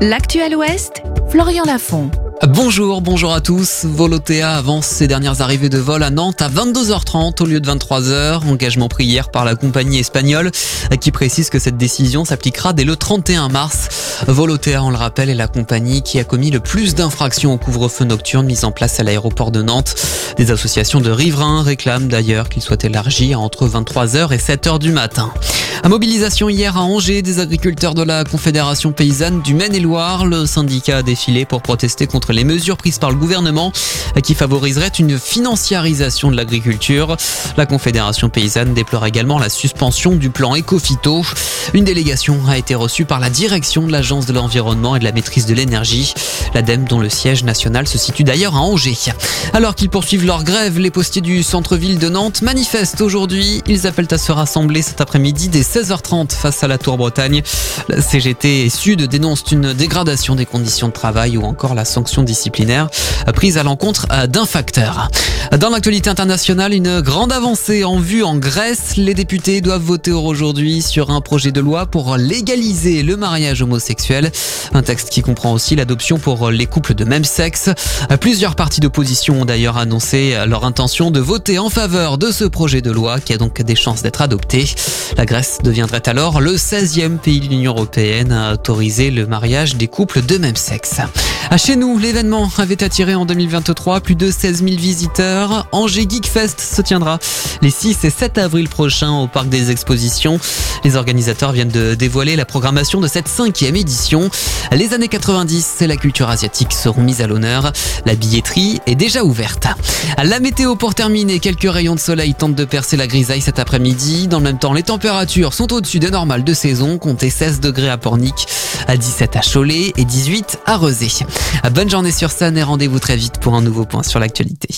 L'actuel Ouest, Florian Lafont. Bonjour, bonjour à tous. Volotea avance ses dernières arrivées de vol à Nantes à 22h30 au lieu de 23h. Engagement pris hier par la compagnie espagnole qui précise que cette décision s'appliquera dès le 31 mars. Volotea, on le rappelle, est la compagnie qui a commis le plus d'infractions au couvre-feu nocturne mis en place à l'aéroport de Nantes. Des associations de riverains réclament d'ailleurs qu'il soit élargi entre 23h et 7h du matin. À mobilisation hier à Angers, des agriculteurs de la Confédération paysanne du Maine-et-Loire, le syndicat a défilé pour protester contre les mesures prises par le gouvernement qui favoriseraient une financiarisation de l'agriculture. La Confédération paysanne déplore également la suspension du plan Ecofito. Une délégation a été reçue par la direction de l'Agence de l'environnement et de la maîtrise de l'énergie, l'ADEME dont le siège national se situe d'ailleurs à Angers. Alors qu'ils poursuivent leur grève, les postiers du centre-ville de Nantes manifestent aujourd'hui. Ils appellent à se rassembler cet après-midi dès 16h30 face à la Tour Bretagne. La CGT Sud dénoncent une dégradation des conditions de travail ou encore la sanction disciplinaire prise à l'encontre d'un facteur. Dans l'actualité internationale, une grande avancée en vue en Grèce. Les députés doivent voter aujourd'hui sur un projet de loi pour légaliser le mariage homosexuel. Un texte qui comprend aussi l'adoption pour les couples de même sexe. Plusieurs partis d'opposition ont d'ailleurs annoncé leur intention de voter en faveur de ce projet de loi qui a donc des chances d'être adopté. La Grèce deviendrait alors le 16e pays de l'Union européenne à autoriser le mariage des couples de même sexe. À chez nous, l'événement avait attiré en 2023 plus de 16 000 visiteurs. Angers Geek Fest se tiendra les 6 et 7 avril prochains au Parc des Expositions. Les organisateurs viennent de dévoiler la programmation de cette cinquième Les années 90 et la culture asiatique seront mises à l'honneur. La billetterie est déjà ouverte. La météo pour terminer, quelques rayons de soleil tentent de percer la grisaille cet après-midi. Dans le même temps, les températures sont au-dessus des normales de saison, comptez 16 degrés à Pornic, à 17 à Cholet et 18 à Rezé. Bonne journée sur scène et rendez-vous très vite pour un nouveau point sur l'actualité.